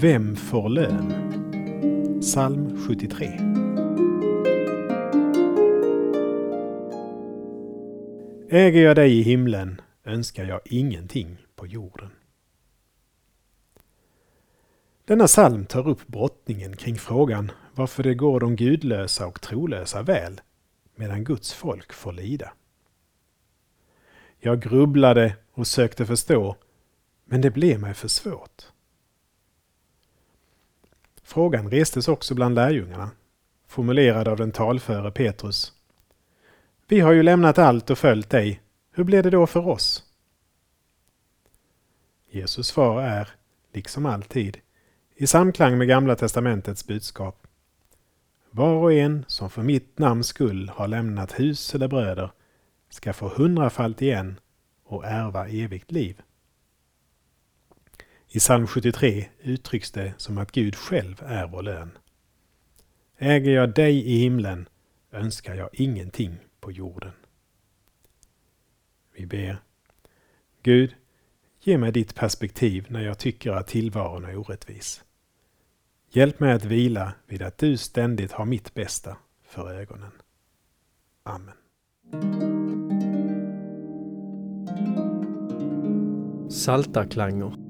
Vem får lön? Psalm 73 Äger jag dig i himlen önskar jag ingenting på jorden. Denna psalm tar upp brottningen kring frågan varför det går de gudlösa och trolösa väl, medan Guds folk får lida. Jag grubblade och sökte förstå, men det blev mig för svårt. Frågan restes också bland lärjungarna, formulerad av den talföre Petrus. Vi har ju lämnat allt och följt dig. Hur blir det då för oss? Jesus svar är, liksom alltid, i samklang med Gamla testamentets budskap. Var och en som för mitt namns skull har lämnat hus eller bröder ska få hundrafalt igen och ärva evigt liv. I psalm 73 uttrycks det som att Gud själv är vår lön. Äger jag dig i himlen önskar jag ingenting på jorden. Vi ber. Gud, ge mig ditt perspektiv när jag tycker att tillvaron är orättvis. Hjälp mig att vila vid att du ständigt har mitt bästa för ögonen. Amen. Saltarklanger